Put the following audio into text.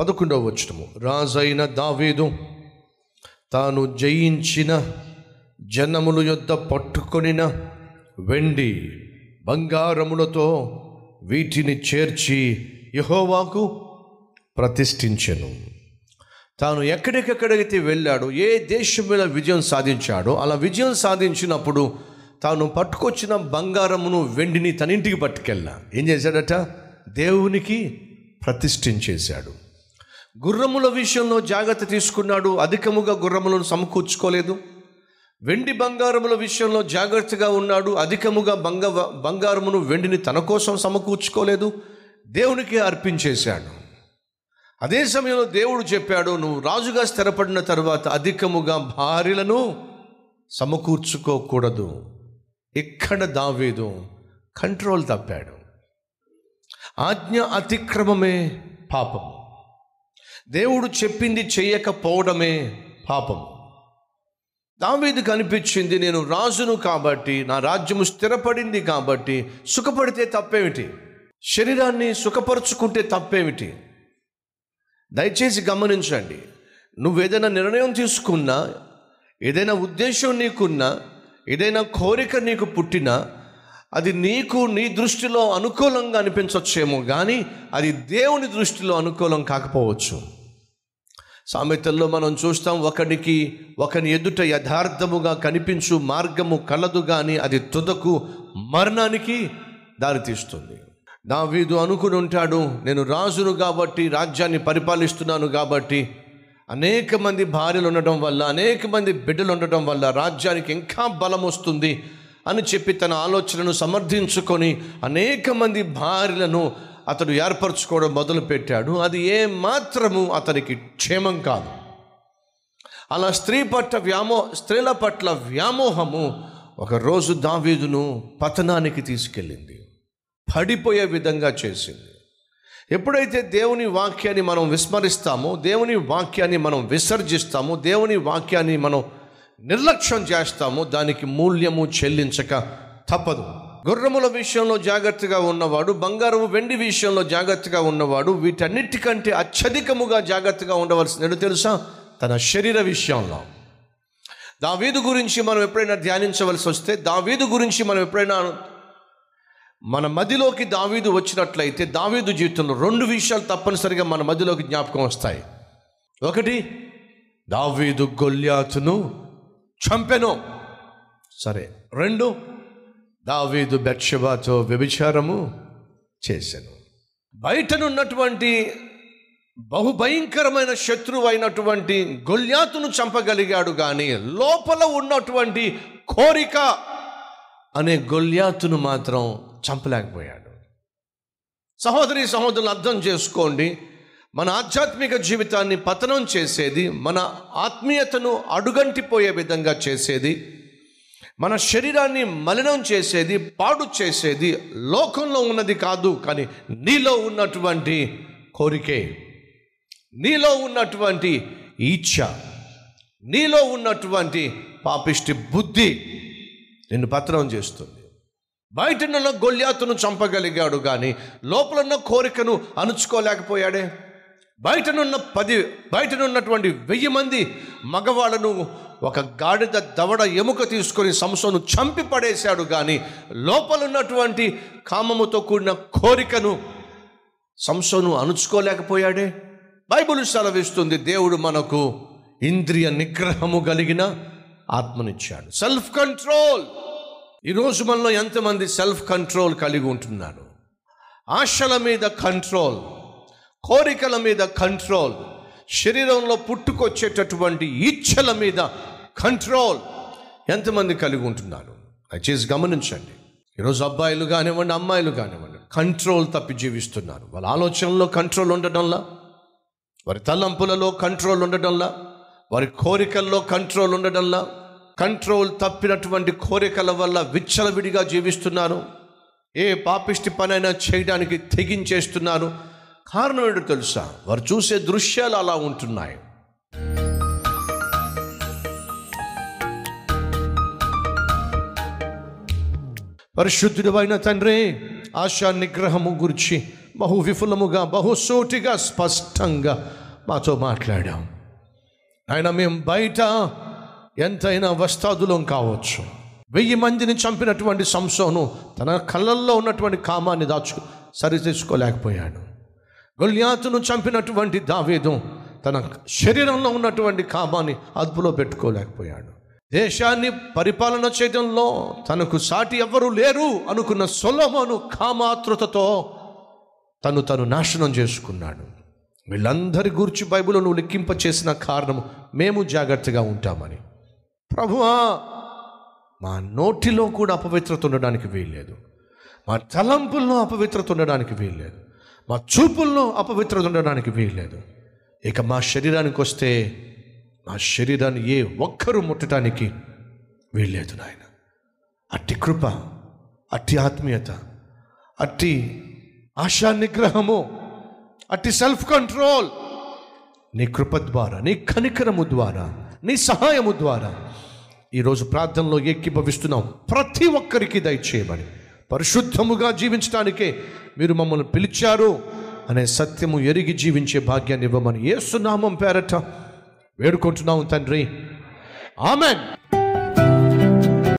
పదకొండవ వచ్చటము రాజైన దావీదు తాను జయించిన జనముల యొద్ద పట్టుకొనిన వెండి బంగారములతో వీటిని చేర్చి యహోవాకు ప్రతిష్ఠించెను. తాను ఎక్కడికెక్కడైతే వెళ్ళాడో ఏ దేశం మీద విజయం సాధించాడో అలా విజయం సాధించినప్పుడు తాను పట్టుకొచ్చిన బంగారమును వెండిని తన ఇంటికి పట్టుకెళ్ళా ఏం చేశాడట? దేవునికి ప్రతిష్ఠించేశాడు. గుర్రముల విషయంలో జాగ్రత్త తీసుకున్నాడు. అధికముగా గుర్రములను సమకూర్చుకోలేదు. వెండి బంగారముల విషయంలో జాగ్రత్తగా ఉన్నాడు. అధికముగా బంగ బంగారమును వెండిని తన కోసం సమకూర్చుకోలేదు. దేవునికి అర్పించేశాడు. అదే సమయంలో దేవుడు చెప్పాడు నువ్వు రాజుగా స్థిరపడిన తర్వాత అధికముగా భార్యలను సమకూర్చుకోకూడదు. ఇక్కడ దావేదు? కంట్రోల్ తప్పాడు. ఆజ్ఞ అతిక్రమమే పాపము. దేవుడు చెప్పింది చేయకపోవడమే పాపం. దావీది కనిపించింది నేను రాజును కాబట్టి నా రాజ్యము స్థిరపడింది కాబట్టి సుఖపడితే తప్పేమిటి? శరీరాన్ని సుఖపరుచుకుంటే తప్పేమిటి? దయచేసి గమనించండి నువ్వు ఏదైనా నిర్ణయం తీసుకున్నా ఏదైనా ఉద్దేశం నీకున్నా ఏదైనా కోరిక నీకు పుట్టినా అది నీకు నీ దృష్టిలో అనుకూలంగా అనిపించవచ్చేమో కానీ అది దేవుని దృష్టిలో అనుకూలం కాకపోవచ్చు. సామెతల్లో మనం చూస్తాం ఒకడికి ఒకని ఎదుట యథార్థముగా కనిపించు మార్గము కలదు కానీ అది తుదకు మరణానికి దారితీస్తుంది. దావీదు అనుకుని ఉంటాడు నేను రాజును కాబట్టి రాజ్యాన్ని పరిపాలిస్తున్నాను కాబట్టి అనేక మంది భార్యలు ఉండటం వల్ల అనేక మంది బిడ్డలు ఉండటం వల్ల రాజ్యానికి ఇంకా బలం వస్తుంది అని చెప్పి తన ఆలోచనను సమర్థించుకొని అనేక మంది భార్యలను అతడు ఏర్పరచుకోవడం మొదలుపెట్టాడు. అది ఏ మాత్రము అతనికి క్షేమం కాదు. అలా స్త్రీ పట్ల వ్యామో స్త్రీల పట్ల వ్యామోహము ఒకరోజు దావీదును పతనానికి తీసుకెళ్ళింది. పడిపోయే విధంగా చేసింది. ఎప్పుడైతే దేవుని వాక్యాన్ని మనం విస్మరిస్తామో దేవుని వాక్యాన్ని మనం విసర్జిస్తామో దేవుని వాక్యాన్ని మనం నిర్లక్ష్యం చేస్తామో దానికి మూల్యము చెల్లించక తప్పదు. గుర్రముల విషయంలో జాగ్రత్తగా ఉన్నవాడు బంగారము వెండి విషయంలో జాగ్రత్తగా ఉన్నవాడు వీటన్నిటికంటే అత్యధికముగా జాగ్రత్తగా ఉండవలసింది తెలుసా? తన శరీర విషయంలో. దావీదు గురించి మనం ఎప్పుడైనా ధ్యానించవలసి వస్తే దావీదు గురించి మనం ఎప్పుడైనా మన మదిలోకి దావీదు వచ్చినట్లయితే దావీదు జీవితంలో రెండు విషయాలు తప్పనిసరిగా మన మదిలోకి జ్ఞాపకం వస్తాయి. ఒకటి దావీదు గొల్యాతును చంపెను. సరే. రెండు దావీదు బెట్షబాతో వ్యభిచారము చేశాను బయటనున్నటువంటి బహుభయంకరమైన శత్రువు అయినటువంటి గొల్యాతును చంపగలిగాడు కానీ లోపల ఉన్నటువంటి కోరిక అనే గొల్యాతును మాత్రం చంపలేకపోయాడు. సహోదరి సహోదరులు అర్థం చేసుకోండి మన ఆధ్యాత్మిక జీవితాన్ని పతనం చేసేది మన ఆత్మీయతను అడుగంటిపోయే విధంగా చేసేది మన శరీరాన్ని మలినం చేసేది పాడు చేసేది లోకంలో ఉన్నది కాదు కానీ నీలో ఉన్నటువంటి కోరికే. నీలో ఉన్నటువంటి ఈచ్ఛ నీలో ఉన్నటువంటి పాపిష్టి బుద్ధి నిన్ను పత్రం చేస్తుంది. బయటనున్న గొల్యాతును చంపగలిగాడు కానీ లోపలన్న కోరికను అణుచుకోలేకపోయాడే. బయటనున్న పది బయటనున్నటువంటి వెయ్యి మంది మగవాళ్ళను ఒక గాడిద దవడ ఎముక తీసుకొని సంసోను చంపి పడేశాడు కానీ లోపలున్నటువంటి కామముతో కూడిన కోరికను సంసోను అణుచుకోలేకపోయాడే. బైబుల్ సెలవిస్తుంది దేవుడు మనకు ఇంద్రియ నిగ్రహము కలిగిన ఆత్మనిచ్చాడు. సెల్ఫ్ కంట్రోల్ ఈరోజు మనలో ఎంతమంది సెల్ఫ్ కంట్రోల్ కలిగి ఉంటున్నారు? ఆశల మీద కంట్రోల్ కోరికల మీద కంట్రోల్ శరీరంలో పుట్టుకొచ్చేటటువంటి ఇచ్చల మీద కంట్రోల్ ఎంతమంది కలిగి ఉంటున్నారు? దయచేసి గమనించండి. ఈరోజు అబ్బాయిలు కానివ్వండి అమ్మాయిలు కానివ్వండి కంట్రోల్ తప్పి జీవిస్తున్నారు. వాళ్ళ ఆలోచనలో కంట్రోల్ ఉండటంలా? వారి తలంపులలో కంట్రోల్ ఉండటంలా? వారి కోరికల్లో కంట్రోల్ ఉండటంలా? కంట్రోల్ తప్పినటువంటి కోరికల వల్ల విచ్చలవిడిగా జీవిస్తున్నారు? ఏ పాపిష్టి పనైనా చేయడానికి తెగించేస్తున్నారు? కారణం ఏంటో తెలుసా? వారు చూసే దృశ్యాలు అలా ఉంటున్నాయి. పరిశుద్ధుడు అయిన తండ్రి ఆశా నిగ్రహము గురించి బహు విఫులముగా బహుసోటిగా స్పష్టంగా మాతో మాట్లాడాం. ఆయన మేము బయట ఎంతైనా వస్తాదులం కావచ్చు. వెయ్యి మందిని చంపినటువంటి సంసోను తన కళ్ళల్లో ఉన్నటువంటి కామాన్ని దాచు సరిచేసుకోలేకపోయాడు. గొల్యాతును చంపినటువంటి దావేదం తన శరీరంలో ఉన్నటువంటి కామాన్ని అదుపులో పెట్టుకోలేకపోయాడు. దేశాన్ని పరిపాలన చేయడంలో తనకు సాటి ఎవ్వరూ లేరు అనుకున్న సొలమను కామాతృతతో తను తను నాశనం చేసుకున్నాడు. వీళ్ళందరి గురించి బైబిల్లో నువ్వు లెక్కింప చేసిన కారణం మేము జాగ్రత్తగా ఉంటామని. ప్రభువా మా నోటిలో కూడా అపవిత్రత ఉండడానికి వీల్లేదు. మా తలంపుల్లో అపవిత్రత ఉండడానికి వీల్లేదు. మా చూపుల్లో అపవిత్రత ఉండడానికి వీల్లేదు. ఇక మా శరీరానికి వస్తే మా శరీరాన్ని ఏ ఒక్కరూ ముట్టడానికి వీల్లేదు నాయన. అట్టి కృప అట్టి ఆత్మీయత అట్టి ఆశా నిగ్రహము అట్టి సెల్ఫ్ కంట్రోల్ నీ కృప ద్వారా నీ కనికరము ద్వారా నీ సహాయము ద్వారా ఈరోజు ప్రార్థనలో ఏకీభవిస్తున్నాం. ప్రతి ఒక్కరికి దయచేయమని పరిశుద్ధముగా జీవించడానికే మీరు మమ్మల్ని పిలిచారు అనే సత్యము ఎరిగి జీవించే భాగ్యాన్ని ఇవ్వమని ఏసునామం పేరట వేడుకుంటున్నాము తండ్రి. ఆమెన్.